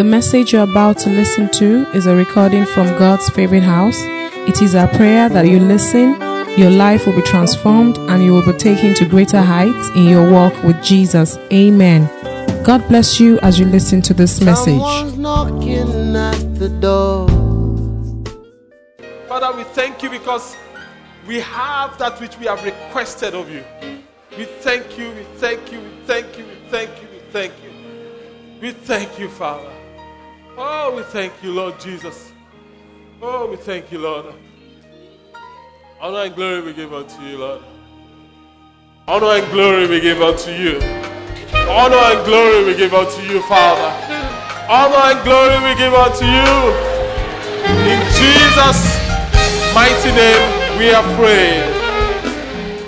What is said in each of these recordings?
The message you're about to listen to is a recording from God's favorite house. It is our prayer that you listen, your life will be transformed, and you will be taken to greater heights in your walk with Jesus. Amen. God bless you as you listen to this message. Knocking at the door. Father, we thank you because we have that which we have requested of you. We thank you, we thank you, we thank you, we thank you, we thank you. We thank you, Father. Oh, we thank you, Lord Jesus. Oh, we thank you, Lord. Honor and glory we give unto you, Lord. Honor and glory we give unto you. Honor and glory we give unto you, Father. Honor and glory we give unto you. In Jesus' mighty name we are praying.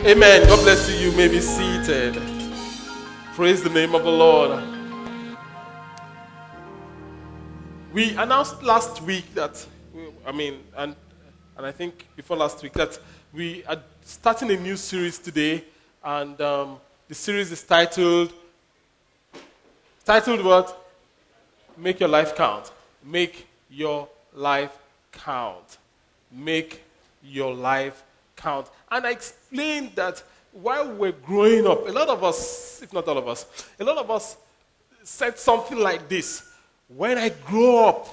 Amen. God bless you. You may be seated. Praise the name of the Lord. We announced last week that, I mean, and, and I think before last week, that we are starting a new series today, and um, the series is titled, titled what? Make your life count. Make your life count. Make your life count. And I explained that while we're growing up, a lot of us, if not all of us, a lot of us said something like this when I grow up,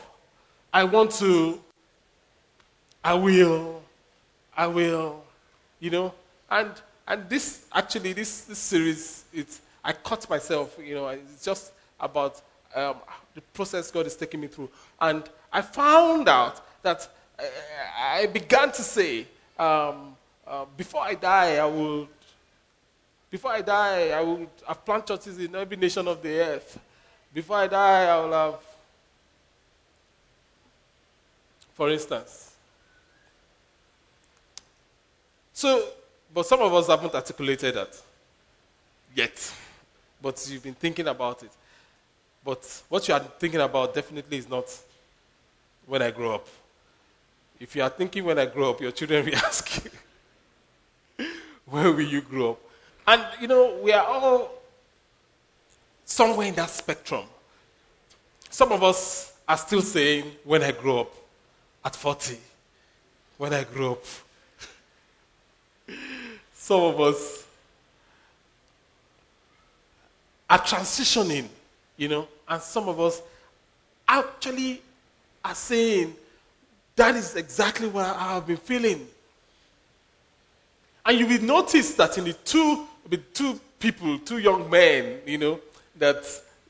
I want to, I will, I will, you know. And and this actually this this series it's I caught myself, you know. It's just about um, the process God is taking me through, and I found out that uh, I began to say, um, uh, before I die, I will. Before I die, I will have plant churches in every nation of the earth. Before I die, I will have for instance. So, but some of us haven't articulated that yet. But you've been thinking about it. But what you are thinking about definitely is not when I grow up. If you are thinking when I grow up, your children will ask you, where will you grow up? And, you know, we are all somewhere in that spectrum. Some of us are still saying, when I grow up at 40 when I grew up. Some of us are transitioning, you know, and some of us actually are saying, that is exactly what I have been feeling. And you will notice that in the two, the two people, two young men, you know, that,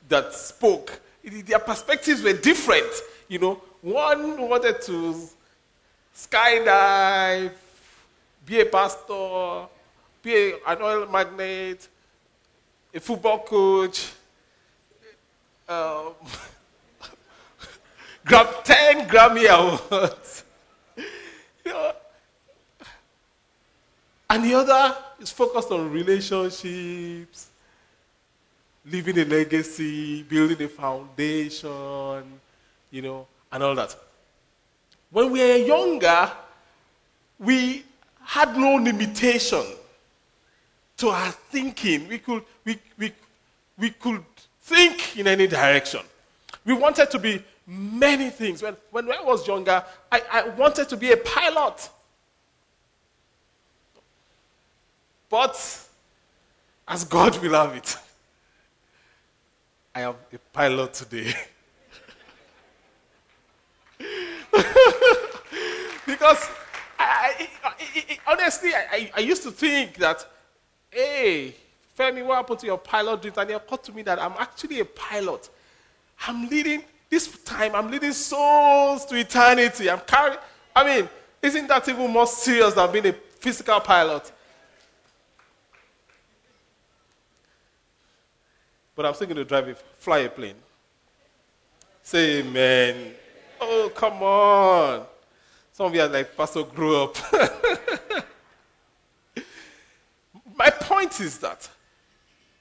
that spoke, their perspectives were different, you know. One wanted to skydive, be a pastor, be an oil magnate, a football coach, um, grab 10 Grammy Awards. you know, and the other is focused on relationships, leaving a legacy, building a foundation, you know, and all that. When we were younger, we had no limitation to our thinking. We could, we, we, we could think in any direction. We wanted to be many things. When, when I was younger, I, I wanted to be a pilot. But as God will have it, I am a pilot today. because I, I, I, honestly, I, used to think that, hey, Femi, what happened to your pilot dreams? And it occurred to me that I'm actually a pilot. I'm leading, this time, I'm leading souls to eternity. I'm carrying, I mean, isn't that even more serious than being a physical pilot? But I'm still going to drive a, fly a plane. Say amen. Oh, come on. Some of you are like, Pastor grew up. My point is that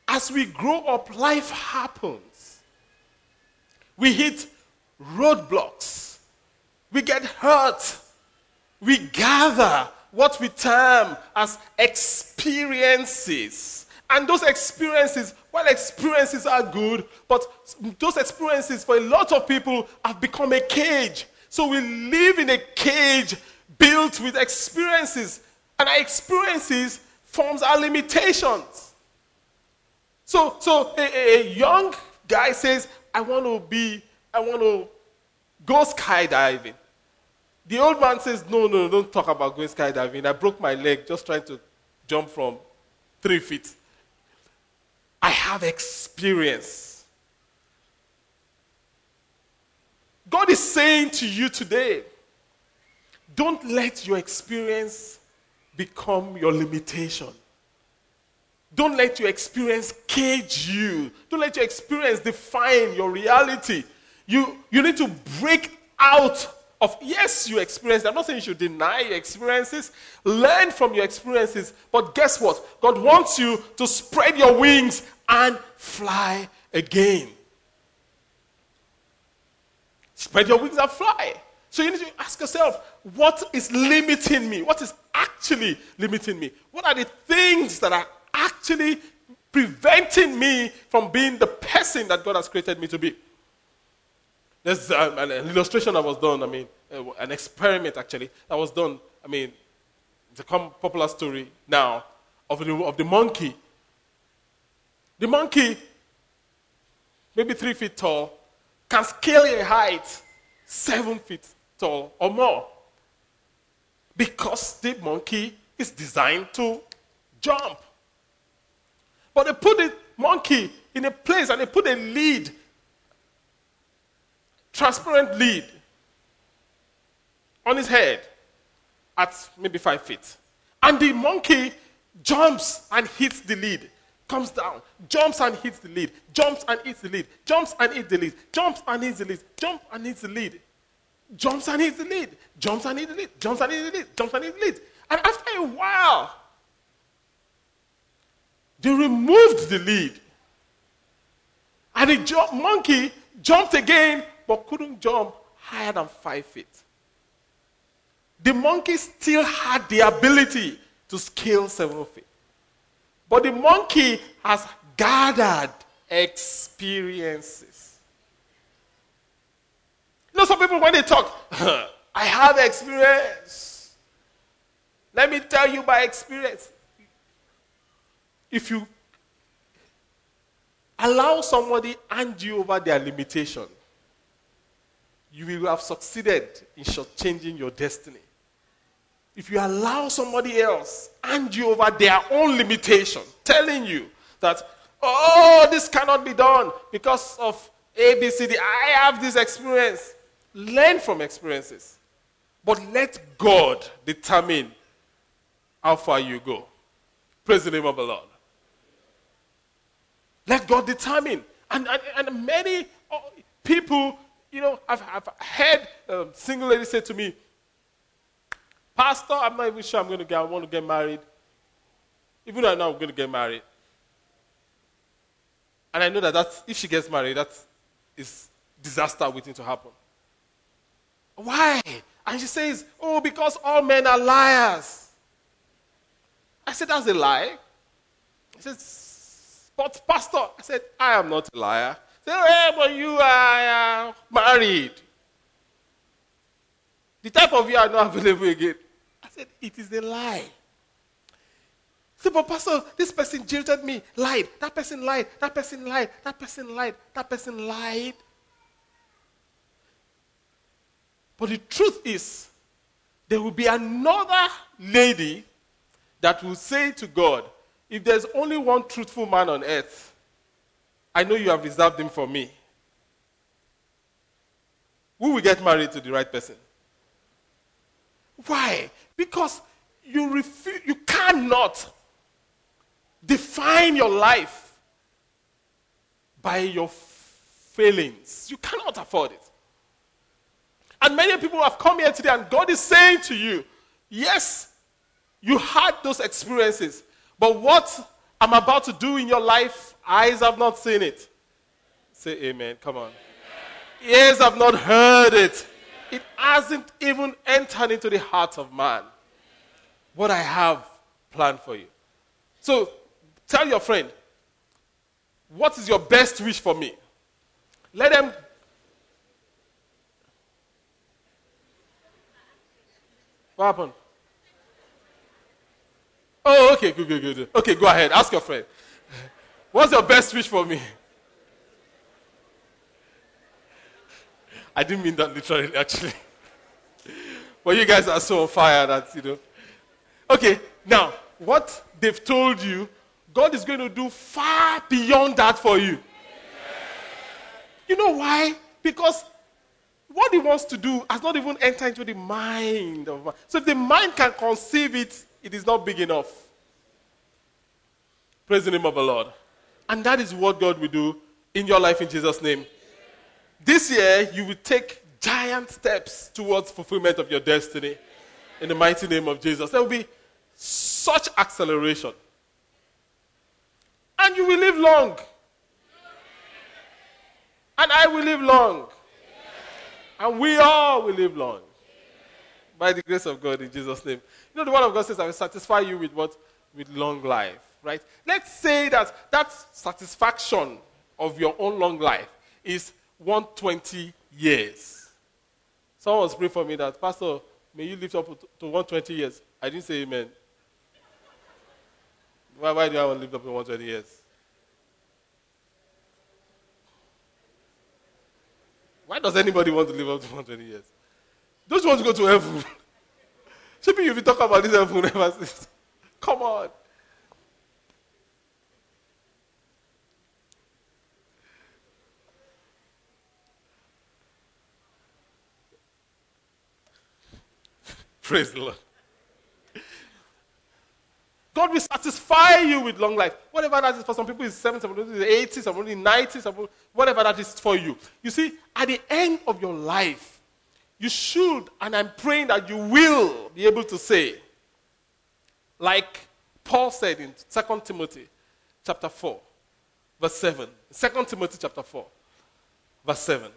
as we grow up, life happens. We hit roadblocks. We get hurt. We gather what we term as experiences. And those experiences, while experiences are good, but those experiences for a lot of people have become a cage. So we live in a cage built with experiences, and our experiences forms our limitations. So, so a, a young guy says, I want to be, I want to go skydiving. The old man says, No, no, don't talk about going skydiving. I broke my leg just trying to jump from three feet. I have experience. God is saying to you today, don't let your experience become your limitation. Don't let your experience cage you. Don't let your experience define your reality. You, you need to break out of, yes, you experience. I'm not saying you should deny your experiences. Learn from your experiences. But guess what? God wants you to spread your wings and fly again. Spread your wings and fly. So you need to ask yourself, what is limiting me? What is actually limiting me? What are the things that are actually preventing me from being the person that God has created me to be? There's um, an, illustration that was done, I mean, uh, an experiment actually, that was done. I mean, it's a popular story now of the, of the monkey. The monkey, maybe three feet tall, can scale a height seven feet tall or more. Because the monkey is designed to jump. But they put the monkey in a place and they put a lead, transparent lead, on his head at maybe five feet. And the monkey jumps and hits the lead, comes down, jumps and hits the lead, jumps and hits the lead, jumps and hits the lead, jumps and hits the lead, jumps and hits the lead jumps and hits the lead, jumps and hits the lead, jumps and hits the lead, jumps and hits the lead. And after a while, they removed the lead. And the monkey jumped again, but couldn't jump higher than five feet. The monkey still had the ability to scale seven feet. But the monkey has gathered experiences. You know, some people, when they talk, I have experience. Let me tell you by experience. If you allow somebody hand you over their limitation, you will have succeeded in changing your destiny. If you allow somebody else hand you over their own limitation, telling you that, oh, this cannot be done because of A, B, C, D, I have this experience. Learn from experiences. But let God determine how far you go. Praise the name of the Lord. Let God determine. And, and, and many uh, people, you know, I've, I've heard a single lady say to me, Pastor, I'm not even sure I'm going to get, I want to get married. Even though I know I'm going to get married. And I know that that's, if she gets married, that is disaster waiting to happen. Why? And she says, Oh, because all men are liars. I said, That's a lie. He says, But, Pastor, I said, I am not a liar. Said, Hey, but you are uh, married. The type of you are not available again. I said, It is a lie. Said, but Pastor, this person jilted me, lied. That person lied. That person lied. That person lied. That person lied. But the truth is, there will be another lady that will say to God, if there's only one truthful man on earth, I know you have reserved him for me. Who will get married to the right person? Why? Because you refuse, you cannot define your life by your failings. You cannot afford it. And many people have come here today, and God is saying to you, yes, you had those experiences, but what I'm about to do in your life, eyes have not seen it. Say amen. Come on. Ears have not heard it. It hasn't even entered into the heart of man. What I have planned for you. So, Tell your friend, what is your best wish for me? Let them. What happened? Oh, okay, good, good, good. Okay, go ahead. Ask your friend. What's your best wish for me? I didn't mean that literally, actually. but you guys are so on fire that, you know. Okay, now, what they've told you, God is going to do far beyond that for you. You know why? Because what he wants to do has not even entered into the mind of man. So if the mind can conceive it, it is not big enough. Praise the name of the Lord. And that is what God will do in your life in Jesus' name. This year, you will take giant steps towards fulfillment of your destiny in the mighty name of Jesus. There will be such acceleration. And you will live long. And I will live long. And we all will live long. By the grace of God in Jesus' name. You know, the word of God says, I will satisfy you with what? With long life. Right? Let's say that that satisfaction of your own long life is 120 years. Someone was praying for me that, Pastor, may you live up to 120 years. I didn't say amen. Why, why do I want to live up to 120 years? Why does anybody want to live up to 120 years? Don't you want to go to heaven? Maybe you've been talking about this heaven ever since. Come on. Praise the Lord. God will satisfy you with long life. Whatever that is for some people is 70, some people is 80, some people is 90, some people, whatever that is for you. You see, at the end of your life, you should, and I'm praying that you will be able to say, like Paul said in 2 Timothy chapter 4, verse 7. 2 Timothy chapter 4, verse 7.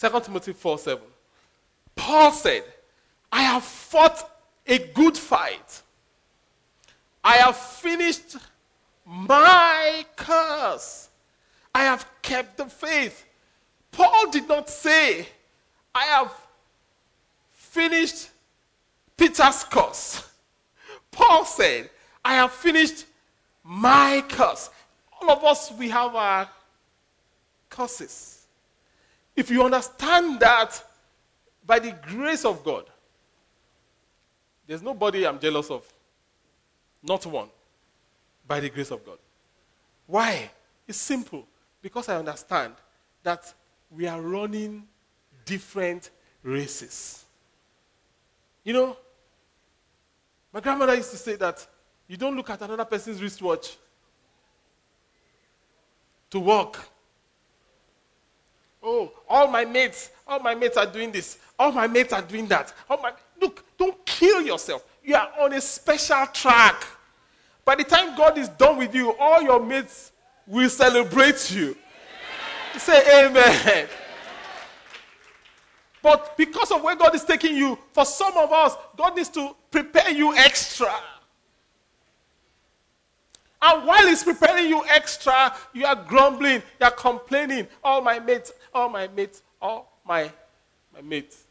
2 Timothy 4, 7. Paul said, I have fought a good fight. I have finished my curse. I have kept the faith. Paul did not say, I have finished Peter's curse. Paul said, I have finished my curse. All of us, we have our curses. If you understand that by the grace of God, there's nobody I'm jealous of. Not one. By the grace of God. Why? It's simple. Because I understand that we are running different races. You know, my grandmother used to say that you don't look at another person's wristwatch to work. Oh, all my mates, all my mates are doing this. All my mates are doing that. All my, look, don't kill yourself. You are on a special track. By the time God is done with you, all your mates will celebrate you. Say amen. But because of where God is taking you, for some of us, God needs to prepare you extra. And while He's preparing you extra, you are grumbling, you are complaining. All my mates, all my mates, all my, my mates.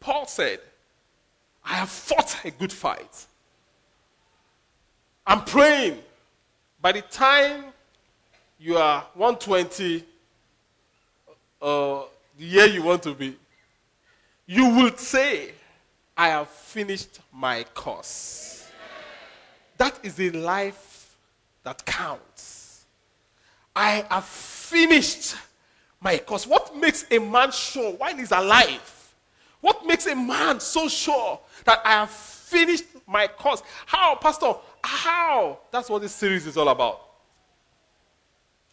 Paul said, I have fought a good fight. I'm praying by the time you are 120, uh, year you want to be, you will say, I have finished my course. That is a life that counts. I have finished my course. What makes a man sure while he's alive? What makes a man so sure that I have finished my course? How, Pastor? How? That's what this series is all about.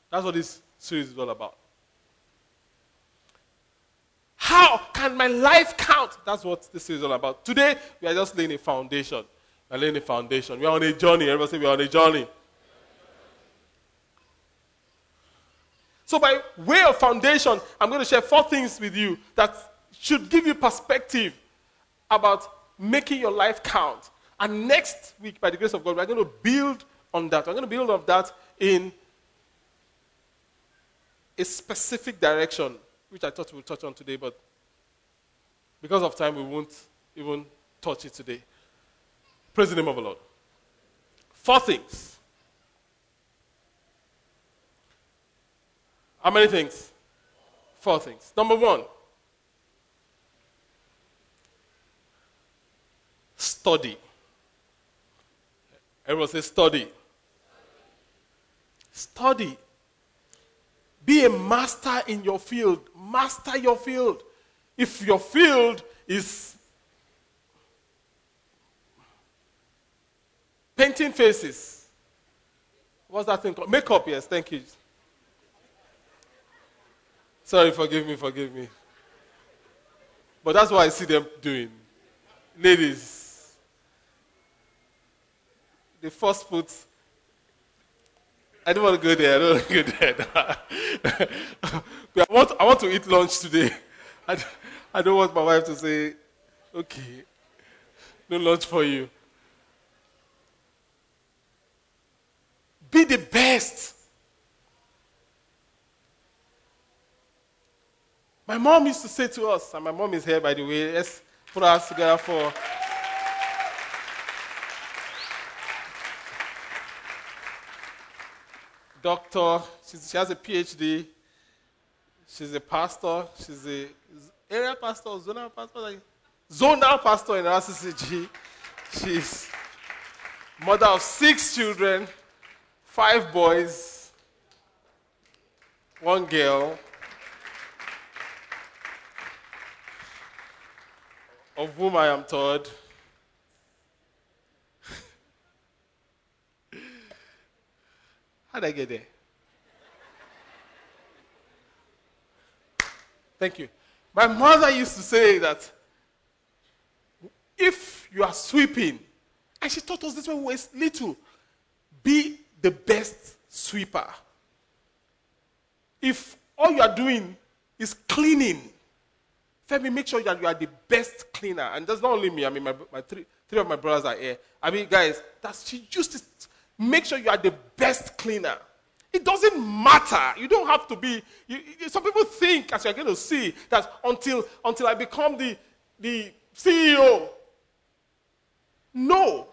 That's what this series is all about. How can my life count? That's what this is all about. Today, we are just laying a foundation. We're laying a foundation. We're on a journey. Everybody say we're on a journey. So, by way of foundation, I'm going to share four things with you that should give you perspective about making your life count And next week, by the grace of God, we're going to build on that. We're going to build on that in a specific direction, which I thought we'd touch on today, but because of time, we won't even touch it today. Praise the name of the Lord. Four things. How many things? Four things. Number one, study. Everyone say study. Study. Be a master in your field. Master your field. If your field is painting faces, what's that thing called? Makeup, yes, thank you. Sorry, forgive me, forgive me. But that's what I see them doing. Ladies, the first put I don't want to go there. I don't want to go there. I, want, I want to eat lunch today. I, I don't want my wife to say, okay, no lunch for you. Be the best. My mom used to say to us, and my mom is here by the way, let's put our together for. Doctor, she's, she has a PhD. She's a pastor. She's a area pastor, zonal pastor, like zonal pastor in RCCG. She's mother of six children, five boys, one girl. Of whom I am third. How did I get there? Thank you. My mother used to say that if you are sweeping, and she taught us this when we were little, be the best sweeper. If all you are doing is cleaning, Femi, make sure that you are the best cleaner. And that's not only me, I mean, my, my three, three of my brothers are here. I mean, guys, that's, she used make sure you are the best cleaner. It doesn't matter. You don't have to be. You, some people think, as you're going to see, that until, until I become the, the CEO. No.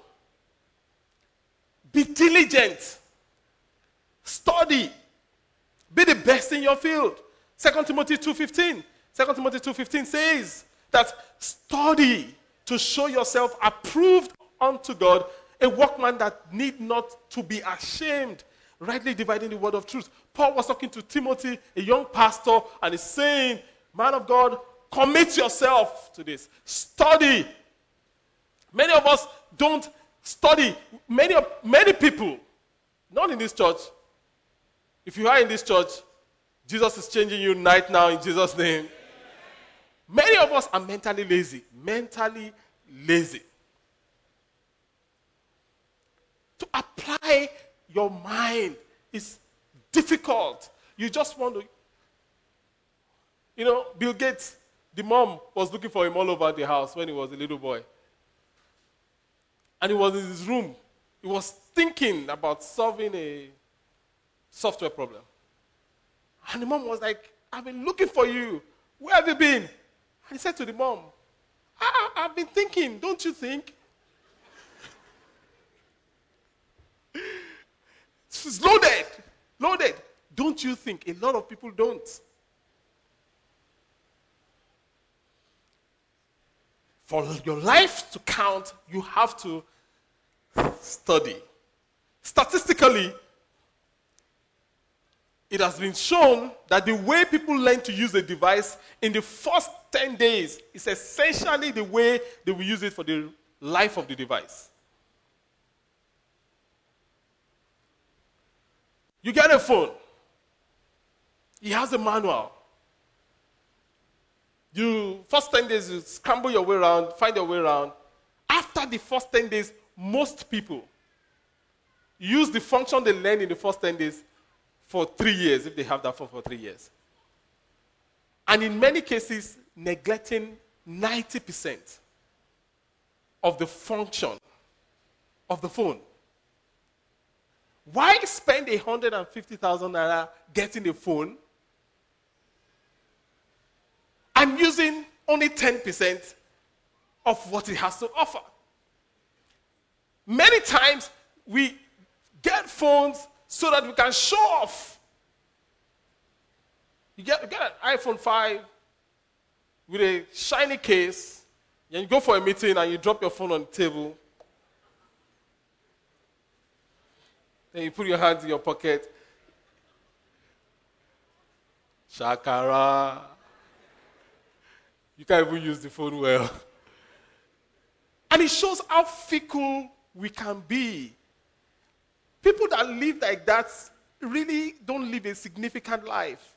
Be diligent. Study. Be the best in your field. 2 Timothy 2.15. 2 Timothy 2.15 says that study to show yourself approved unto God, a workman that need not to be ashamed, rightly dividing the word of truth. Paul was talking to Timothy, a young pastor, and he's saying, Man of God, commit yourself to this. Study. Many of us don't study. Many, of, many people, not in this church. If you are in this church, Jesus is changing you right now in Jesus' name. Many of us are mentally lazy. Mentally lazy. To apply your mind is difficult. You just want to. You know, Bill Gates, the mom was looking for him all over the house when he was a little boy. And he was in his room. He was thinking about solving a software problem. And the mom was like, I've been looking for you. Where have you been? And he said to the mom, ah, I, have been thinking, don't you think? It's loaded. Loaded. Don't you think? A lot of people don't. For your life to count, you have to study. Statistically, it has been shown that the way people learn to use a device in the first 10 days is essentially the way they will use it for the life of the device. You get a phone. He has a manual. You first 10 days you scramble your way around, find your way around. After the first 10 days, most people use the function they learn in the first 10 days for three years, if they have that phone for three years. And in many cases, neglecting 90% of the function of the phone. Why spend 150,000 naira getting a phone and using only 10% of what it has to offer? Many times we get phones so that we can show off. You get, you get an iPhone 5 with a shiny case, and you go for a meeting and you drop your phone on the table. Then you put your hands in your pocket. Shakara. You can't even use the phone well. And it shows how fickle we can be. People that live like that really don't live a significant life.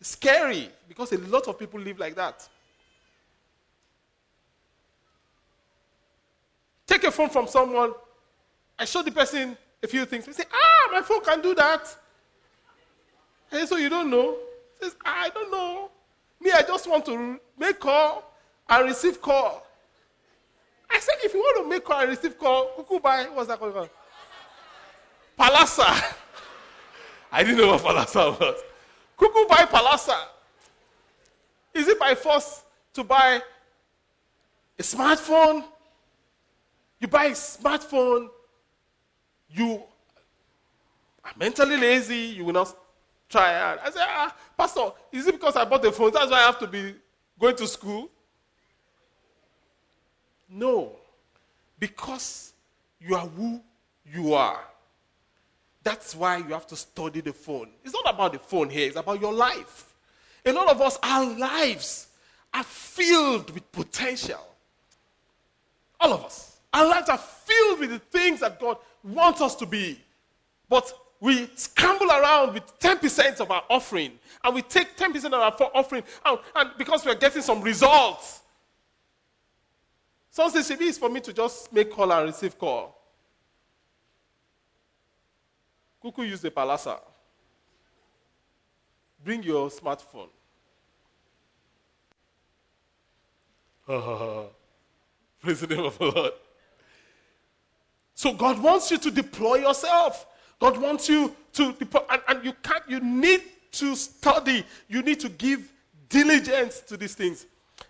It's scary because a lot of people live like that. Take a phone from someone. I show the person a few things. They say, Ah, my phone can do that. And so you don't know. He says, I don't know. Me, I just want to make call and receive call. I said, if you want to make call and receive call, kuku buy, what's that called? Palasa. I didn't know what Palasa was. Kuku buy Palasa. Is it by force to buy a smartphone? You buy a smartphone, you are mentally lazy, you will not try hard. I said, ah, Pastor, is it because I bought the phone? That's why I have to be going to school? No. Because you are who you are. That's why you have to study the phone. It's not about the phone here, it's about your life. A lot of us, our lives are filled with potential. All of us. Our lives are filled with the things that God wants us to be. But we scramble around with 10% of our offering, and we take 10% of our offering out, and because we're getting some results. Some say, Shibi is for me to just make call and receive call. Kuku use the palasa. Bring your smartphone. Praise the name of the Lord. So God wants you to deploy yourself. God wants you to deploy, and, and you can't. You need to study. You need to give diligence to these things.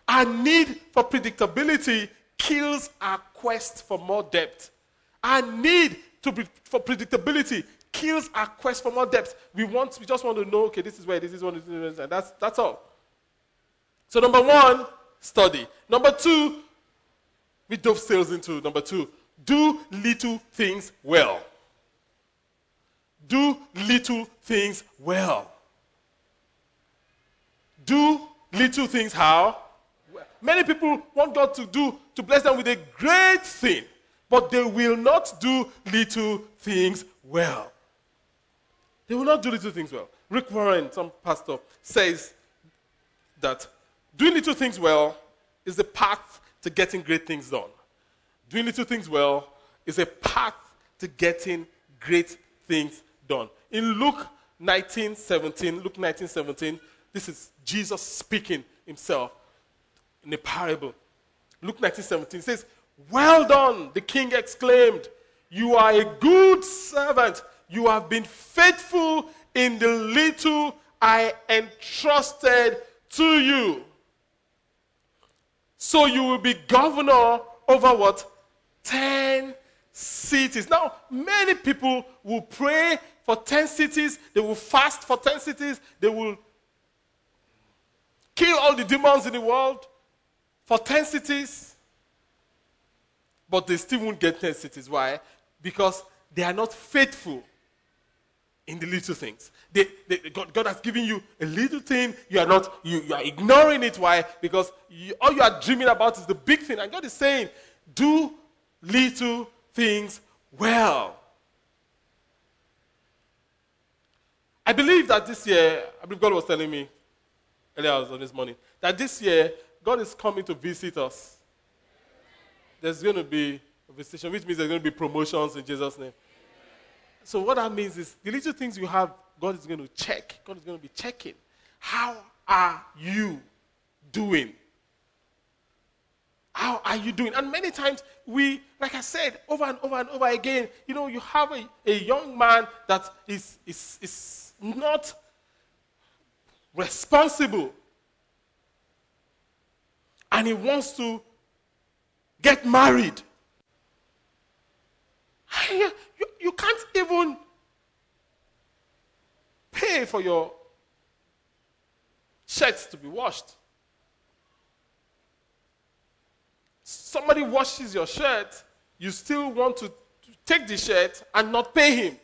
Our need for predictability kills our quest for more depth. Our need to be, for predictability kills our quest for more depth. We want, we just want to know, okay, this is where this is one, this is and that's that's all. So number one, study. Number two, we dovetails into number two. Do little things well. Do little things well. Do little things how? Many people want God to do to bless them with a great thing, but they will not do little things well. They will not do little things well. Rick Warren, some pastor, says that doing little things well is the path to getting great things done. Doing little things well is a path to getting great things done. In Luke 19 17, Luke 19 17, this is Jesus speaking himself in a parable. Luke 19 17 says, Well done, the king exclaimed. You are a good servant. You have been faithful in the little I entrusted to you. So you will be governor over what? 10 cities. Now, many people will pray for 10 cities, they will fast for 10 cities, they will kill all the demons in the world for 10 cities, but they still won't get 10 cities. Why? Because they are not faithful in the little things. They, they, God, God, has given you a little thing, you are not, you, you are ignoring it. Why? Because you, all you are dreaming about is the big thing. And God is saying, do little things well. I believe that this year, I believe God was telling me earlier on this morning, that this year, God is coming to visit us. There's going to be a visitation, which means there's going to be promotions in Jesus' name. So, what that means is the little things you have, God is going to check. God is going to be checking. How are you doing? How are you doing? And many times we, like I said, over and over and over again, you know, you have a, a young man that is, is, is not responsible. And he wants to get married. Ah, you, you, you can't even pay for your shirts to be washed. Somebody washes your shirt, you still want to take the shirt and not pay him.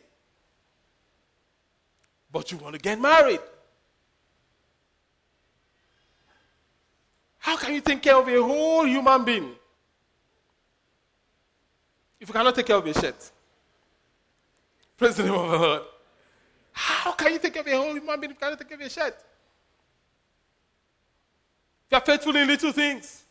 But you want to get married. How can you take care of a whole human being if you cannot take care of your shirt? Praise the name of the Lord. How can you take care of a whole human being if you cannot take care of your shirt? You are faithful in little things.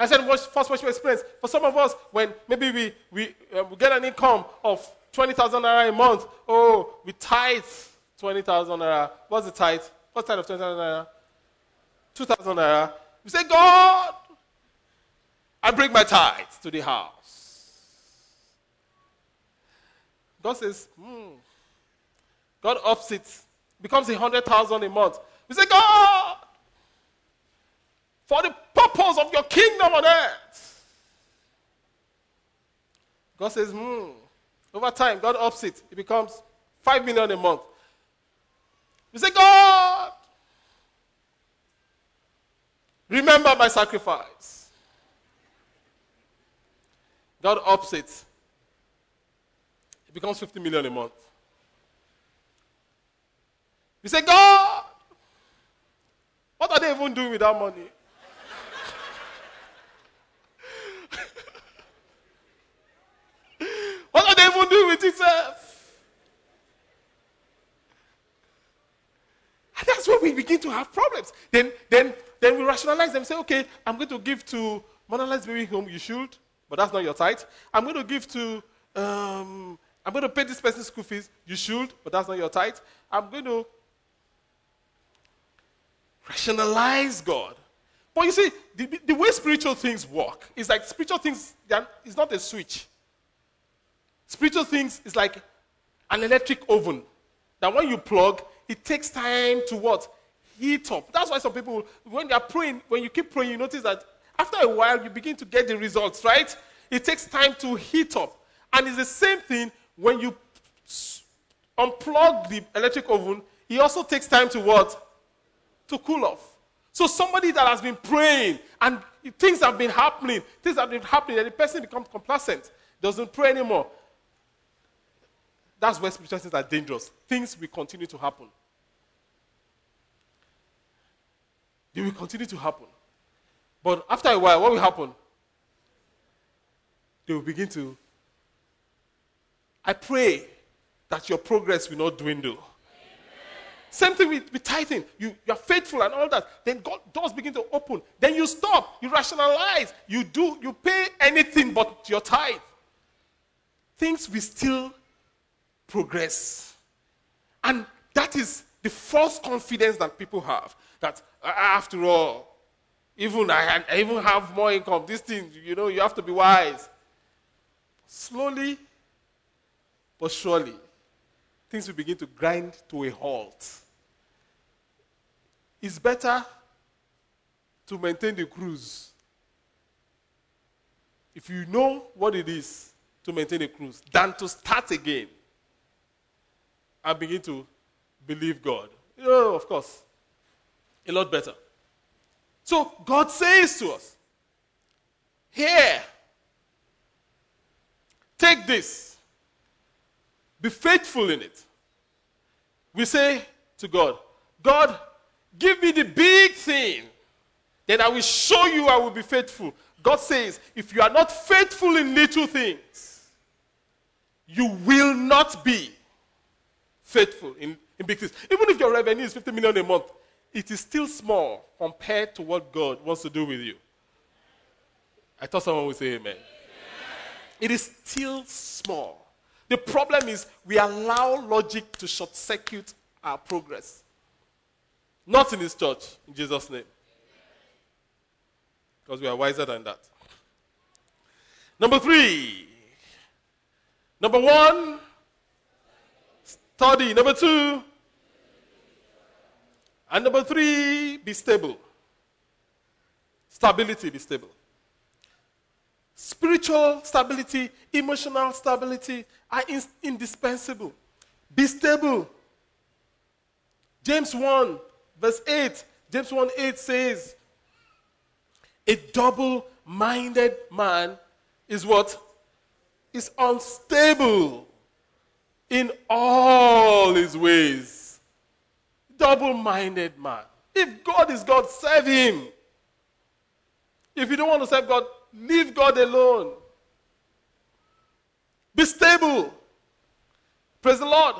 I said, first worship experience. For some of us, when maybe we, we, uh, we get an income of 20,000 naira a month, oh, we tithe 20,000 naira. What's the tithe? What's the tithe of 20,000 naira? 2,000 naira. We say, God, I bring my tithe to the house. God says, hmm. God ups it, becomes a 100,000 a month. We say, God, for the purpose of your kingdom on earth. God says, hmm. Over time, God ups it. It becomes 5 million a month. We say, God, remember my sacrifice. God ups it. It becomes 50 million a month. We say, God, what are they even doing with that money? What are they itself? And that's when we begin to have problems. Then, then, then we rationalize them. Say, okay, I'm going to give to Monolith's Baby Home. You should, but that's not your tithe. I'm going to give to, um, I'm going to pay this person's school fees. You should, but that's not your tithe. I'm going to rationalize God. But you see, the, the way spiritual things work is like spiritual things, it's not a switch. Spiritual things is like an electric oven that when you plug, it takes time to what? Heat up. That's why some people, when they are praying, when you keep praying, you notice that after a while you begin to get the results, right? It takes time to heat up. And it's the same thing when you unplug the electric oven, it also takes time to what? To cool off. So somebody that has been praying and things have been happening, things have been happening, and the person becomes complacent, doesn't pray anymore. That's where spiritual things are dangerous. Things will continue to happen. They will continue to happen. But after a while, what will happen? They will begin to. I pray that your progress will not dwindle. Amen. Same thing with, with tithing. You, you are faithful and all that. Then God doors begin to open. Then you stop. You rationalize. You do. You pay anything but your tithe. Things will still progress. And that is the false confidence that people have. That after all, even I, I even have more income. This thing, you know, you have to be wise. Slowly but surely, things will begin to grind to a halt. It's better to maintain the cruise. If you know what it is to maintain a cruise, than to start again and begin to believe God. You know, of course, a lot better. So God says to us, Here, take this, be faithful in it. We say to God, God, give me the big thing, then I will show you I will be faithful. God says, if you are not faithful in little things, you will not be faithful in, in big things. Even if your revenue is 50 million a month, it is still small compared to what God wants to do with you. I thought someone would say amen. amen. It is still small. The problem is we allow logic to short circuit our progress. Not in this church, in Jesus' name. because we are wiser than that. Number three. Number one, study. Number two, and number three, be stable. Stability, be stable. Spiritual stability, emotional stability are in- indispensable. Be stable. James 1, verse 8. James 1 8 says, A double minded man is what? Is unstable in all his ways. Double minded man. If God is God, serve him. If you don't want to serve God, leave God alone. Be stable. Praise the Lord.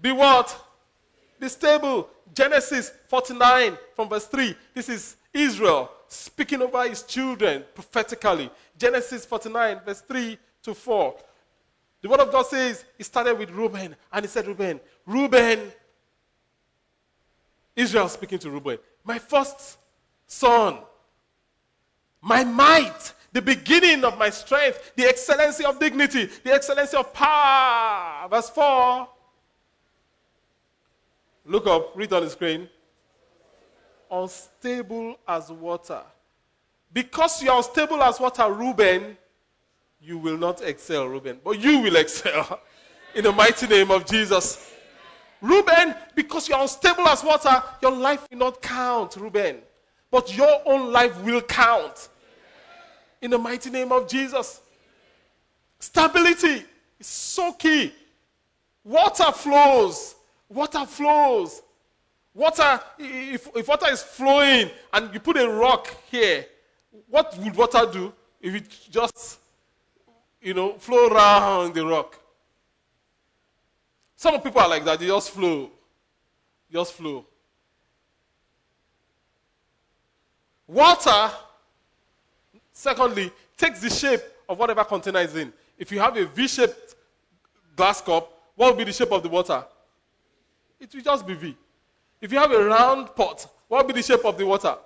Be what? Be stable. Genesis 49 from verse 3. This is Israel speaking over his children prophetically. Genesis 49, verse 3 to 4. The word of God says, He started with Reuben, and He said, Reuben, Reuben, Israel speaking to Reuben, my first son, my might, the beginning of my strength, the excellency of dignity, the excellency of power. Verse 4. Look up, read on the screen. Unstable as water. Because you are unstable as water, Reuben, you will not excel, Reuben, but you will excel in the mighty name of Jesus. Reuben, because you are unstable as water, your life will not count, Reuben, but your own life will count in the mighty name of Jesus. Stability is so key. Water flows. Water flows. Water, if, if water is flowing and you put a rock here, what would water do if it just, you know, flow around the rock? Some people are like that, they just flow. Just flow. Water, secondly, takes the shape of whatever container is in. If you have a V shaped glass cup, what will be the shape of the water? It will just be V. If you have a round pot, what will be the shape of the water?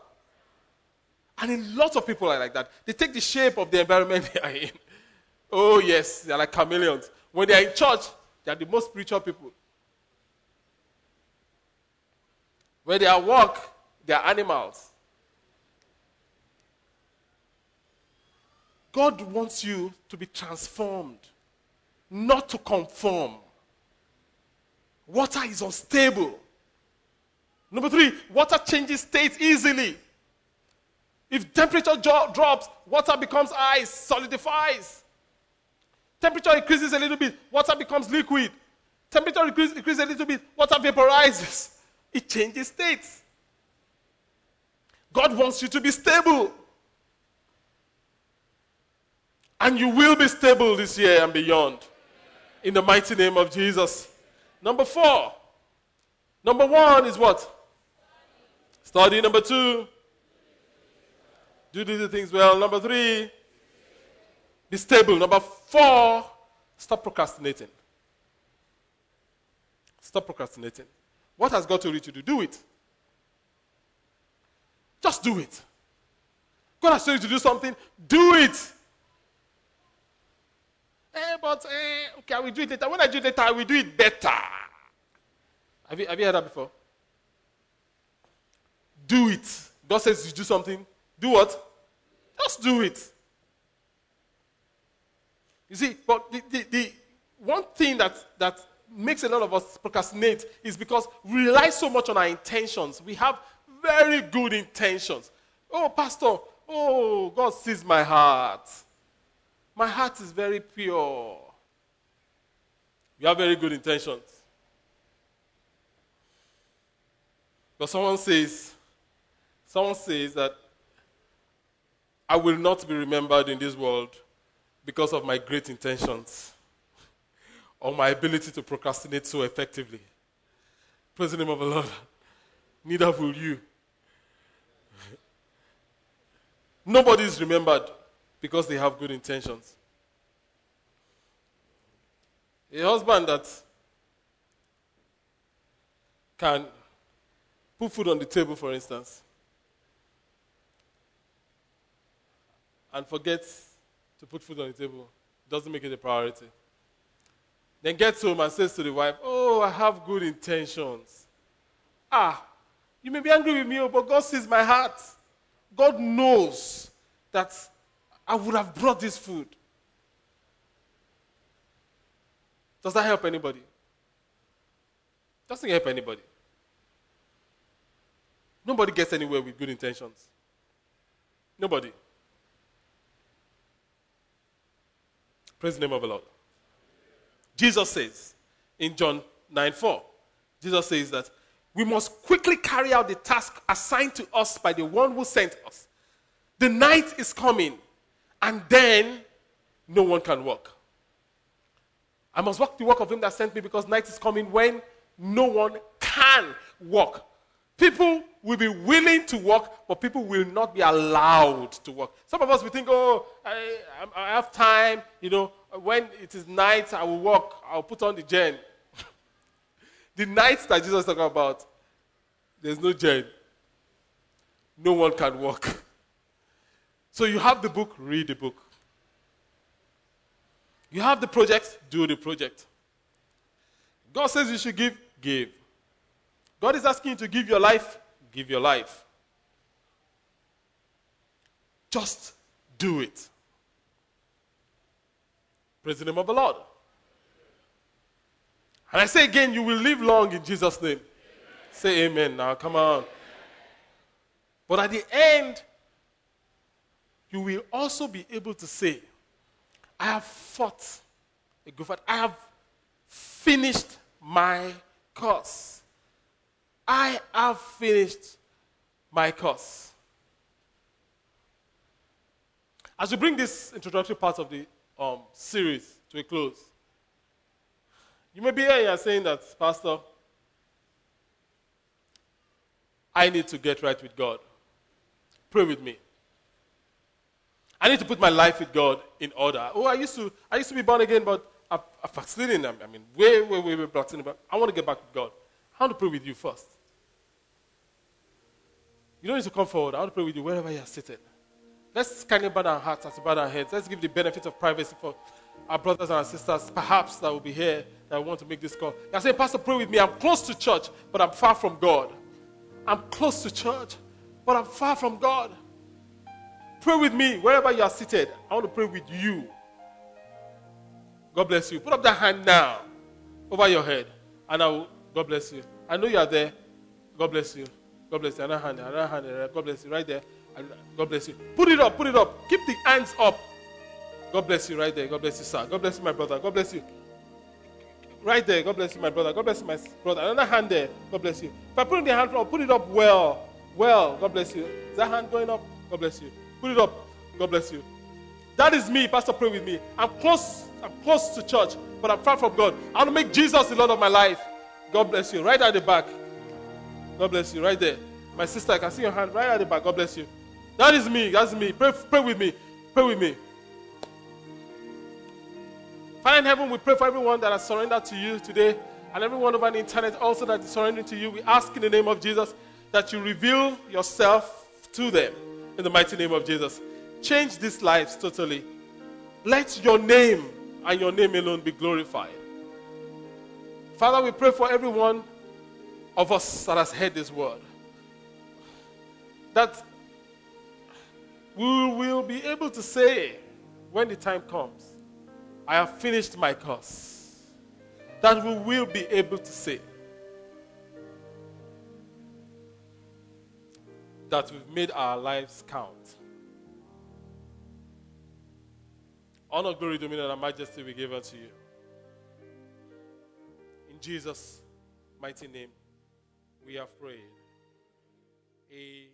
And a lot of people are like that. They take the shape of the environment they are in. Oh, yes, they're like chameleons. When they are in church, they are the most spiritual people. When they are at work, they are animals. God wants you to be transformed, not to conform. Water is unstable. Number three, water changes state easily. If temperature drops, water becomes ice, solidifies. Temperature increases a little bit, water becomes liquid. Temperature increases, a little bit, water vaporizes. It changes states. God wants you to be stable. And you will be stable this year and beyond. In the mighty name of Jesus. Number four. Number one is what? Study. Number two. Do the things well. Number three. Be stable. Number four. Stop procrastinating. Stop procrastinating. What has God told you to do? Do it. Just do it. God has told you to do something. Do it. Eh, but eh, okay, I will do it later. When I do it later, I will do it better. Have you, have you heard that before? Do it. God says you do something. Do what? Just do it. You see, but the, the, the one thing that, that makes a lot of us procrastinate is because we rely so much on our intentions. We have very good intentions. Oh, Pastor, oh, God sees my heart. My heart is very pure. You have very good intentions. But someone says, someone says that I will not be remembered in this world because of my great intentions or my ability to procrastinate so effectively. Praise the name of the Lord. Neither will you. Nobody is remembered because they have good intentions. A husband that can put food on the table, for instance, and forgets to put food on the table, doesn't make it a priority. Then gets home and says to the wife, Oh, I have good intentions. Ah, you may be angry with me, oh, but God sees my heart. God knows that I would have brought this food. Does that help anybody? Doesn't help anybody. Nobody gets anywhere with good intentions. Nobody. Praise the name of the Lord. Jesus says in John 9 4, Jesus says that we must quickly carry out the task assigned to us by the one who sent us. The night is coming, and then no one can walk. I must walk the work of him that sent me because night is coming when no one can walk. People will be willing to work, but people will not be allowed to work. Some of us we think, oh, I, I have time. You know, when it is night, I will work. I'll put on the gen. the night that Jesus talking about, there's no gen. No one can work. so you have the book, read the book. You have the project, do the project. God says you should give, give. God is asking you to give your life, give your life. Just do it. Praise the name of the Lord. And I say again, you will live long in Jesus' name. Amen. Say amen now, come on. But at the end, you will also be able to say, I have fought a good fight. I have finished my course. I have finished my course. As we bring this introductory part of the um, series to a close, you may be here and saying that, Pastor, I need to get right with God. Pray with me. I need to put my life with God in order. Oh, I used to, I used to be born again, but I've backslidden. I mean, way, way, way, way. But I want to get back with God. I want to pray with you first. You don't need to come forward. I want to pray with you wherever you are sitting. Let's kindly bow our hearts as we bow our heads. Let's give the benefit of privacy for our brothers and our sisters, perhaps that will be here that want to make this call. I say, Pastor, pray with me. I'm close to church, but I'm far from God. I'm close to church, but I'm far from God. Pray with me wherever you are seated. I want to pray with you. God bless you. Put up that hand now over your head, and I will. God bless you. I know you are there. God bless you. God bless you. Another hand, another hand. God bless you. Right there. God bless you. Put it up. Put it up. Keep the hands up. God bless you. Right there. God bless you, sir. God bless you, my brother. God bless you. Right there. God bless you, my brother. God bless you, my brother. Another hand there. God bless you. If I put in the hand up, put it up well. Well. God bless you. Is that hand going up? God bless you. Put it up. God bless you. That is me. Pastor, pray with me. I'm close. I'm close to church, but I'm far from God. I want to make Jesus the Lord of my life. God bless you. Right at the back. God bless you. Right there. My sister, I can see your hand right at the back. God bless you. That is me. That's me. Pray, pray with me. Pray with me. Father in heaven, we pray for everyone that has surrendered to you today and everyone over the internet also that is surrendering to you. We ask in the name of Jesus that you reveal yourself to them in the mighty name of Jesus. Change these lives totally. Let your name and your name alone be glorified. Father, we pray for everyone of us that has heard this word. That we will be able to say when the time comes, I have finished my course. That we will be able to say that we've made our lives count. Honor, glory, dominion, and majesty we give unto you. In Jesus' mighty name we have prayed. Amen.